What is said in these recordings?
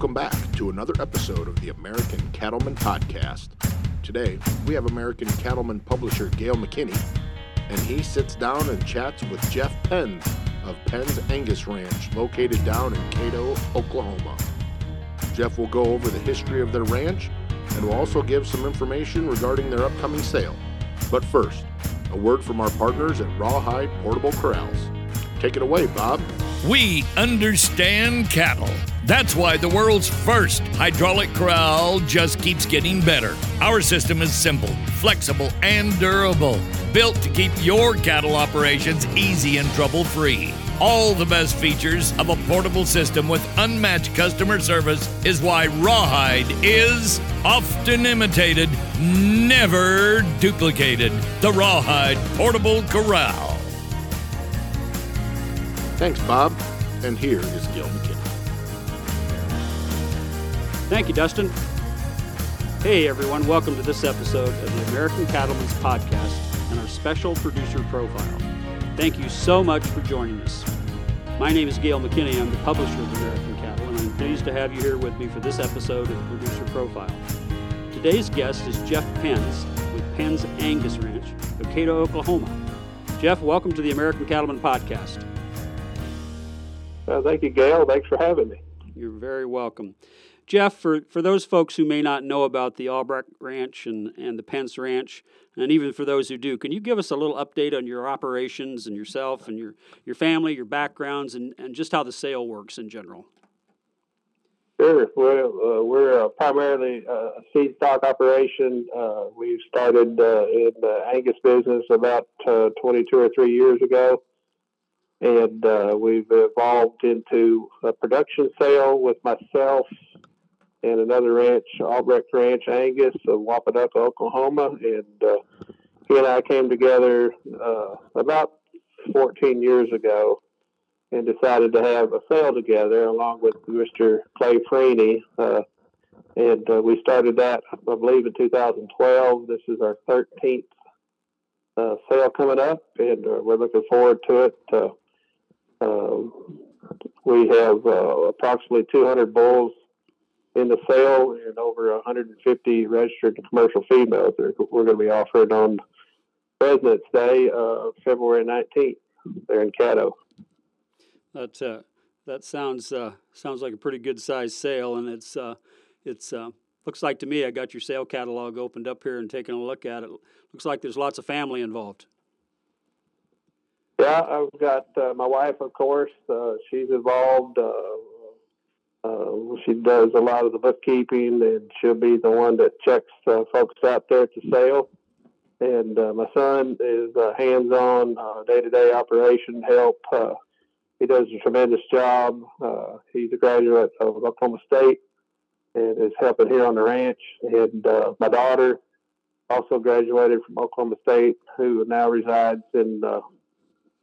Welcome back to another episode of the American Cattlemen Podcast. Today, we have American Cattlemen publisher Gale McKinney, and he sits down and chats with Jeff Penz of Penz Angus Ranch, located down in Caddo, Oklahoma. Jeff will go over the history of their ranch and will also give some information regarding their upcoming sale. But first, a word from our partners at Rawhide Portable Corrals. Take it away, Bob. We understand cattle. That's why the world's first hydraulic corral just keeps getting better. Our system is simple, flexible, and durable, built to keep your cattle operations easy and trouble free. All the best features of a portable system with unmatched customer service is why Rawhide is often imitated, never duplicated. The Rawhide Portable Corral. Thanks, Bob. And here is Gale McKinney. Thank you, Dustin. Hey, everyone. Welcome to this episode of the American Cattlemen's Podcast and our special producer profile. Thank you so much for joining us. My name is Gale McKinney. I'm the publisher of American Cattle, and I'm pleased to have you here with me for this episode of Producer Profile. Today's guest is Jeff Penz with Penz Angus Ranch, Ocato, Oklahoma. Jeff, welcome to the American Cattlemen Podcast. Uh, thank you, Gale. Thanks for having me. You're very welcome. Jeff, for, for those folks who may not know about the Albrecht Ranch and, and the Penz Ranch, and even for those who do, can you give us a little update on your operations and yourself and your, your family, your backgrounds, and, and just how the sale works in general? Sure. Well, uh, we're uh, primarily uh, a seed stock operation. Uh, we started uh, in the Angus business about uh, 22 or 3 years ago and uh, we've evolved into a production sale with myself and another ranch, Albrecht Ranch Angus of Wapanucka, Oklahoma, and uh, he and I came together uh, about 14 years ago and decided to have a sale together along with Mr. Clay Freeny. Uh, and uh, we started that, I believe, in 2012. This is our 13th uh, sale coming up, and uh, we're looking forward to it. Uh, we have uh, approximately 200 bulls in the sale and over 150 registered commercial females that we're going to be offering on President's Day, uh, February 19th, there in Caddo. That uh, that sounds uh, sounds like a pretty good sized sale, and it's uh, it's looks like to me I got your sale catalog opened up here and taking a look at it. Looks like there's lots of family involved. Yeah, I've got uh, my wife, of course. Uh, she's involved. Uh, uh, she does a lot of the bookkeeping, and she'll be the one that checks uh, folks out there to sale. And uh, my son is uh, hands-on, uh, day-to-day operation help. Uh, he does a tremendous job. Uh, he's a graduate of Oklahoma State and is helping here on the ranch. And uh, my daughter also graduated from Oklahoma State, who now resides in uh,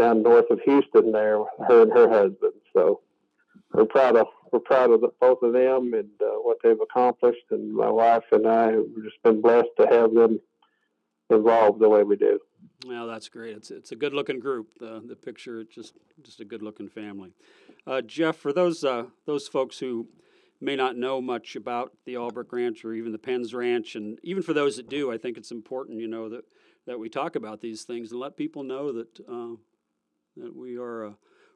down north of Houston there, her and her husband. So we're proud of we're proud of the, both of them and uh, what they've accomplished. And my wife and I have just been blessed to have them involved the way we do. Well, that's great. It's it's a good looking group. The the picture, it's just just a good looking family. Uh, Jeff, for those uh, those folks who may not know much about the Albrecht Ranch or even the Penz Ranch, and even for those that do, I think it's important, you know, that that we talk about these things and let people know that uh, that we are a,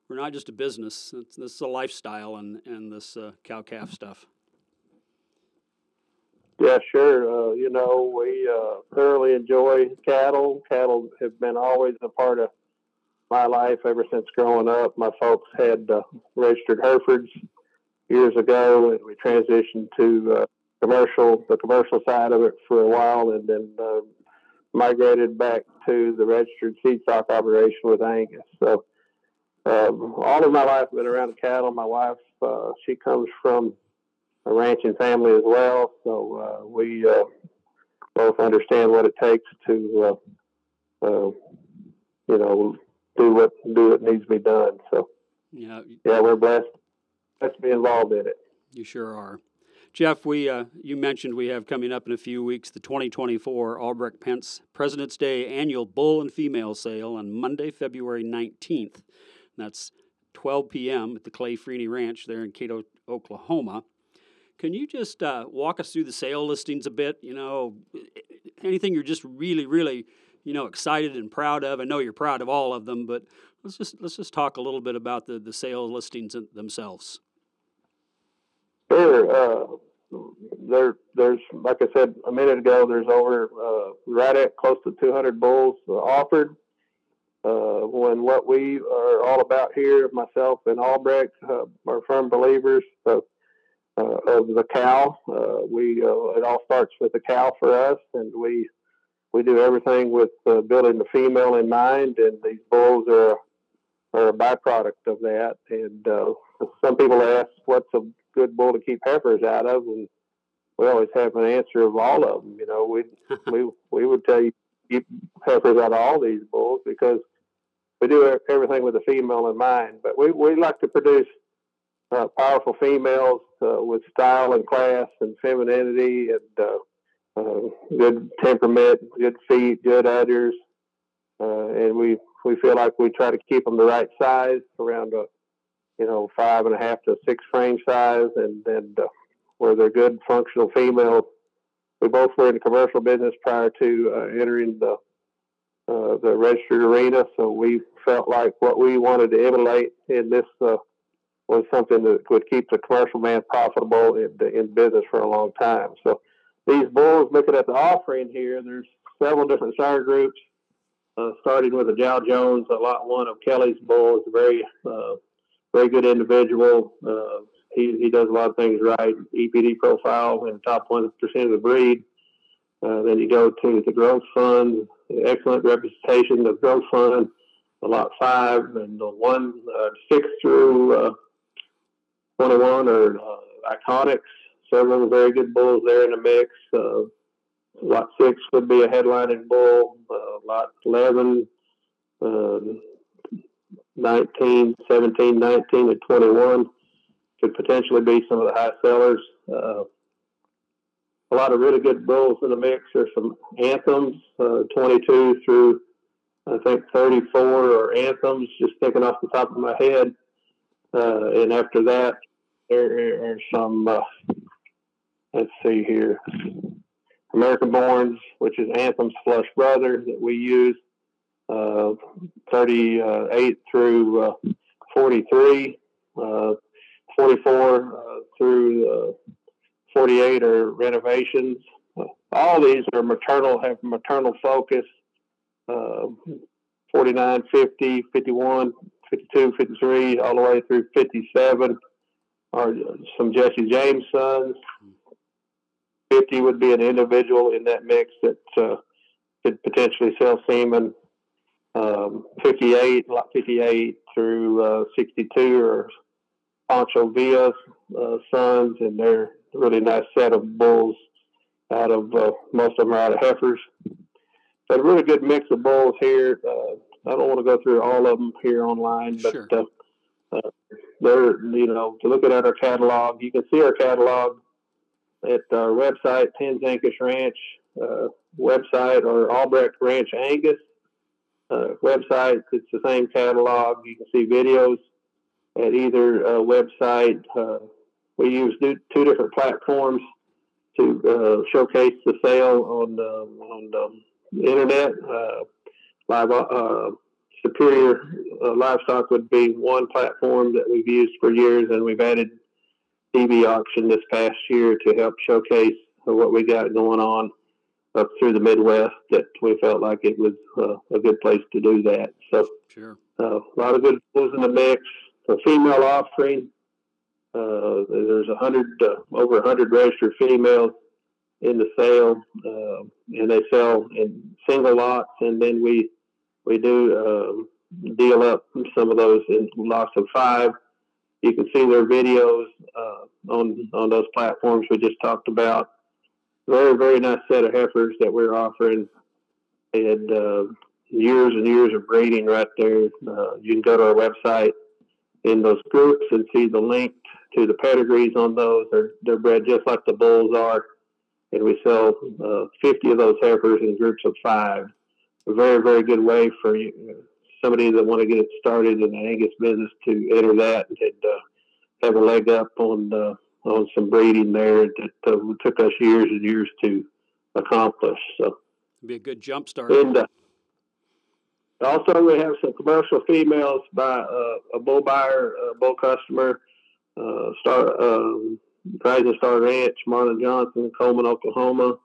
we're not just a business. It's, this is a lifestyle and and this uh, cow calf stuff. Yeah, sure. Uh, you know, we uh, thoroughly enjoy cattle. Cattle have been always a part of my life ever since growing up. My folks had uh, registered Herefords years ago, and we transitioned to uh, commercial, the commercial side of it for a while, and then uh, migrated back to the registered seed stock operation with Angus. So um, all of my life I've been around cattle. My wife, uh, she comes from a ranching family as well, so uh, we uh, both understand what it takes to, uh, uh, you know, do what do what needs to be done. So yeah, yeah, we're blessed, blessed to be involved in it. You sure are. Jeff, we uh, you mentioned we have coming up in a few weeks the 2024 Albrecht Penz President's Day annual bull and female sale on Monday, February 19th. That's 12 p.m. at the Clay Freeny Ranch there in Caddo, Oklahoma. Can you just uh, walk us through the sale listings a bit? You know, anything you're just really, really, you know, excited and proud of. I know you're proud of all of them, but let's just let's just talk a little bit about the the sale listings themselves. Sure. Uh, there, there's like I said a minute ago. There's over uh, right at close to 200 bulls offered. Uh, when what we are all about here, myself and Albrecht, uh, are firm believers of, uh, of the cow. Uh, we uh, it all starts with the cow for us, and we we do everything with uh, building the female in mind, and these bulls are are a byproduct of that. And some people ask, "What's a good bull to keep heifers out of?" and we always have an answer of all of them. You know, we we we would tell you keep heifers out of all these bulls because we do everything with the female in mind. But we, we like to produce uh, powerful females uh, with style and class and femininity and uh, uh good temperament, good feet, good udders, uh, and we we feel like we try to keep them the right size, around a you know five and a half to six frame size, and and uh, where they're good functional females. We both were in the commercial business prior to entering the uh, the registered arena. So we felt like what we wanted to emulate in this uh, was something that would keep the commercial man profitable in, in business for a long time. So these bulls, looking at the offering here, there's several different sire groups, uh, starting with a Jow Jones, a lot one of Kelly's bulls, very, uh, very good individual. Uh, he, he does a lot of things right. EPD profile in top 1% of the breed. Uh, then you go to the growth fund, excellent representation of growth fund, lot five and the one uh, six through uh, 21 are uh, iconics. Several very good bulls there in the mix. Uh, lot six would be a headlining bull. Uh, lot 11, uh, 19, 17, 19, and 21 could potentially be some of the high sellers. Uh, a lot of really good bulls in the mix. There's some anthems, uh, 22 through I think 34 are anthems, just thinking off the top of my head. Uh, and after that, there are some. Uh, let's see here, American Borns, which is Anthem's Flush Brother that we use, 38 through uh, 43, uh, 44 uh, through 48 are renovations. all these are maternal, have maternal focus. Uh, 49, 50, 51, 52, 53, all the way through 57 are some Jesse James sons. 50 would be an individual in that mix that uh, could potentially sell semen. Um, 58, lot 58 through uh, 62 are Pancho Villa's uh, sons, and they're a really nice set of bulls out of, uh, most of them are out of heifers. But a really good mix of bulls here. Uh, I don't want to go through all of them here online, but sure. uh, uh, they're, you know, to look at our catalog, you can see our catalog at our website, Penz Angus Ranch uh, website, or Albrecht Ranch Angus uh, website. It's the same catalog. You can see videos at either uh, website. we use two different platforms to showcase the sale on the on um, internet. Uh, live uh, Superior uh, Livestock would be one platform that we've used for years, and we've added DVAuction this past year to help showcase what we got going on up through the Midwest. That we felt like it was uh, a good place to do that. So, sure, uh, a lot of good bulls in the mix. A female offering. Uh, there's a hundred, over a hundred registered females in the sale, uh, and they sell in single lots, and then we we do uh, deal up some of those in lots of five. You can see their videos uh, on on those platforms we just talked about. Very very nice set of heifers that we're offering, and uh, years and years of breeding right there. Uh, you can go to our website in those groups and see the link to the pedigrees on those. They're they're bred just like the bulls are and we sell uh, 50 of those heifers in groups of five. A very, very good way for you, somebody that want to get it started in the Angus business to enter that and uh, have a leg up on uh, on some breeding there that uh, took us years and years to accomplish. So, It'd be a good jump start. And uh, also, we have some commercial females by uh, a bull buyer, a bull customer, uh, Star um, Rising Star Ranch, Marlon Johnson, Coleman, Oklahoma.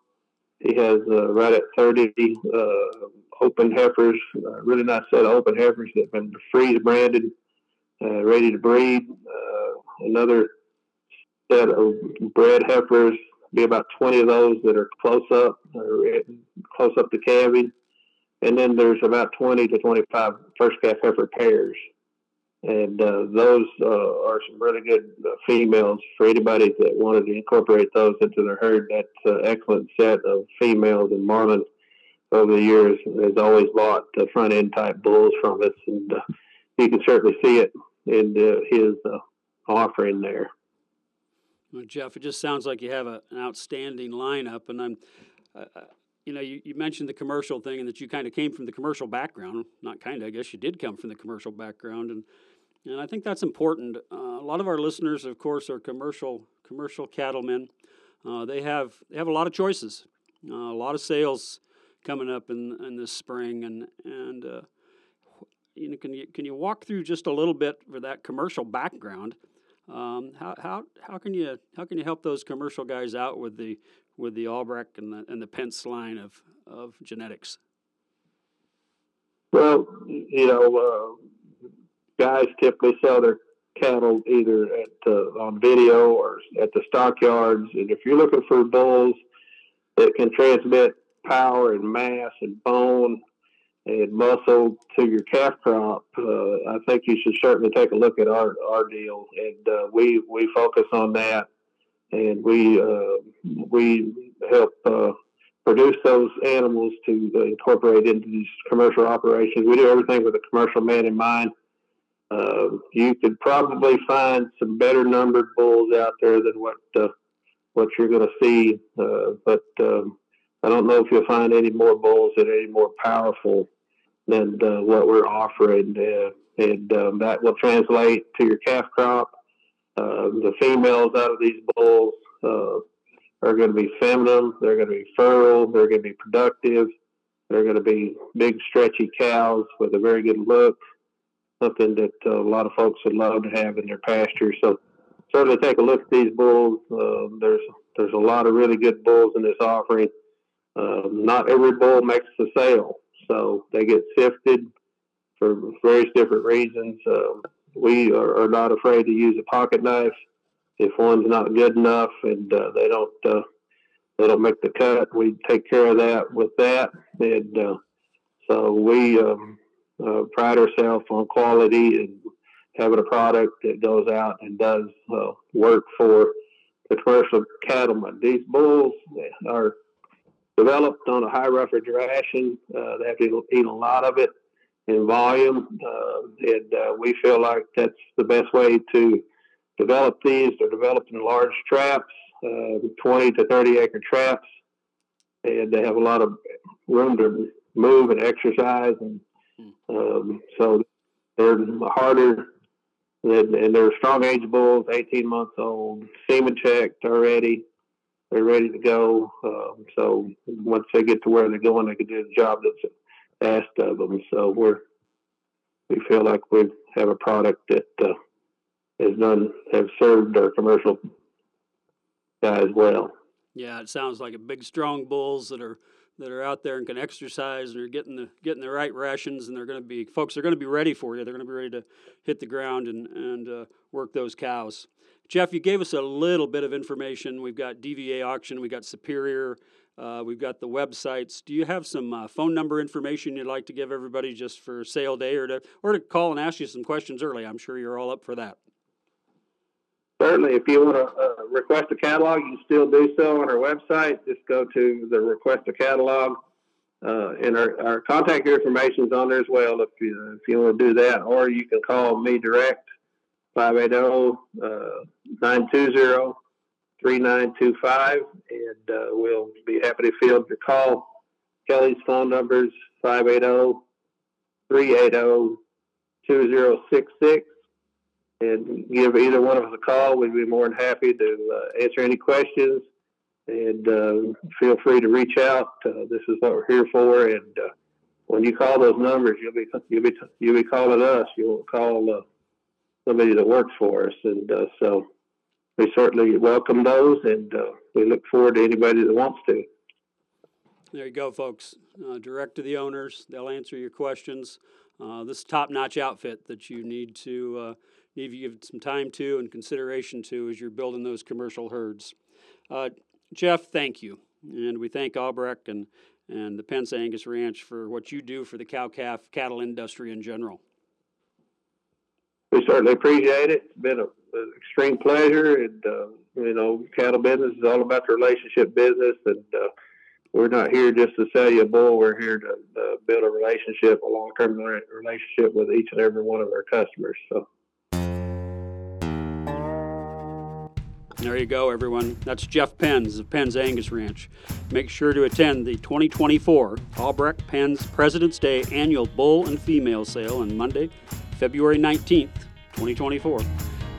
He has uh, right at 30 uh, open heifers, uh, really nice set of open heifers that have been freeze branded, uh, ready to breed. Uh, another set of bred heifers, be about 20 of those that are close up, close up to calving. And then there's about 20 to 25 first calf heifer pairs. And uh, those uh, are some really good uh, females for anybody that wanted to incorporate those into their herd. That's an excellent set of females. And Marlon, over the years, has always bought the front end type bulls from us. And uh, you can certainly see it in uh, his uh, offering there. Well, Jeff, it just sounds like you have a, an outstanding lineup. And I'm, you know, you, you mentioned the commercial thing and that you kind of came from the commercial background. Not kind of, I guess you did come from the commercial background. And and I think that's important. Uh, a lot of our listeners, of course, are commercial commercial cattlemen. Uh, they have they have a lot of choices, uh, a lot of sales coming up in in this spring, and and uh, you know, can you can you walk through just a little bit for that commercial background? Um, how, how, how can you how can you help those commercial guys out with the with the Albrecht and the and the Penz line of of genetics? Well, you know, uh, guys typically sell their cattle either at uh, on video or at the stockyards. And if you're looking for bulls that can transmit power and mass and bone and muscle to your calf crop, uh, I think you should certainly take a look at our our deal. And uh, we we focus on that, and we uh, we help. Uh, produce those animals to incorporate into these commercial operations. We do everything with a commercial man in mind. Uh, you could probably find some better numbered bulls out there than what uh, what you're going to see, uh, but um, I don't know if you'll find any more bulls that are any more powerful than uh, what we're offering, uh, and um, that will translate to your calf crop. Um, the females out of these bulls are going to be feminine. They're going to be fertile. They're going to be productive. They're going to be big, stretchy cows with a very good look something that uh, a lot of folks would love to have in their pasture. So certainly take a look at these bulls. Uh, there's there's a lot of really good bulls in this offering. Um, not every bull makes the sale, so they get sifted for various different reasons. Um, we are, are, not afraid to use a pocket knife if one's not good enough and uh, they don't uh, they don't make the cut. We take care of that with that, and uh, so we um, uh, pride ourselves on quality and having a product that goes out and does uh, work for the commercial cattlemen. These bulls are developed on a high roughage ration. Uh, they have to eat a lot of it in volume, uh, and uh, we feel like that's the best way to develop these. They're developed in large traps, uh, 20 to 30 acre traps, and they have a lot of room to move and exercise and um, so they're harder, and, and they're strong age bulls, 18 months old, semen checked already. They're ready to go. Um, so once they get to where they're going, they can do the job that's asked of them. So we're we feel like we have a product that uh, has done have served our commercial guys well. Yeah, it sounds like a big, strong bulls that are that are out there and can exercise and are getting the getting the right rations and they're going to be folks are going to be ready for you. They're going to be ready to hit the ground and and uh, work those cows. Jeff, you gave us a little bit of information. We've got DVAuction, we've got Superior, uh, we've got the websites. Do you have some uh, phone number information you'd like to give everybody just for sale day or to or to call and ask you some questions early? I'm sure you're all up for that. Certainly, if you want to uh, request a catalog, you can still do so on our website. Just go to the request a catalog, uh, and our, our contact information is on there as well if you, if you want to do that. Or you can call me direct, 580 920 3925, and uh, we'll be happy to field your call. Kelly's phone number is 580 380 2066 and give either one of us a call. We'd be more than happy to uh, answer any questions. And uh, feel free to reach out. Uh, this is what we're here for. And uh, when you call those numbers, you'll be you'll be you'll be calling us. You won't call uh, somebody that works for us. And uh, so we certainly welcome those, and we look forward to anybody that wants to. There you go, folks. direct to the owners. They'll answer your questions. this top-notch outfit that you need to need to give some time to and consideration to as you're building those commercial herds. Uh, Jeff, thank you. And we thank Albrecht and, and the Penz Angus Ranch for what you do for the cow calf cattle industry in general. We certainly appreciate it. It's been an extreme pleasure. And, uh, you know, cattle business is all about the relationship business. And uh, we're not here just to sell you a bull. We're here to uh, build a relationship, a long term relationship with each and every one of our customers. So. There you go, everyone. That's Jeff Penz of Penz Angus Ranch. Make sure to attend the 2024 Albrecht Penz President's Day annual bull and female sale on Monday, February 19th, 2024.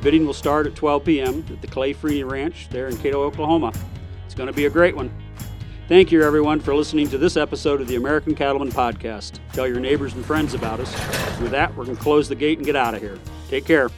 Bidding will start at 12 p.m. at the Clay Freeny Ranch there in Caddo, Oklahoma. It's going to be a great one. Thank you, everyone, for listening to this episode of the American Cattlemen Podcast. Tell your neighbors and friends about us. With that, we're going to close the gate and get out of here. Take care.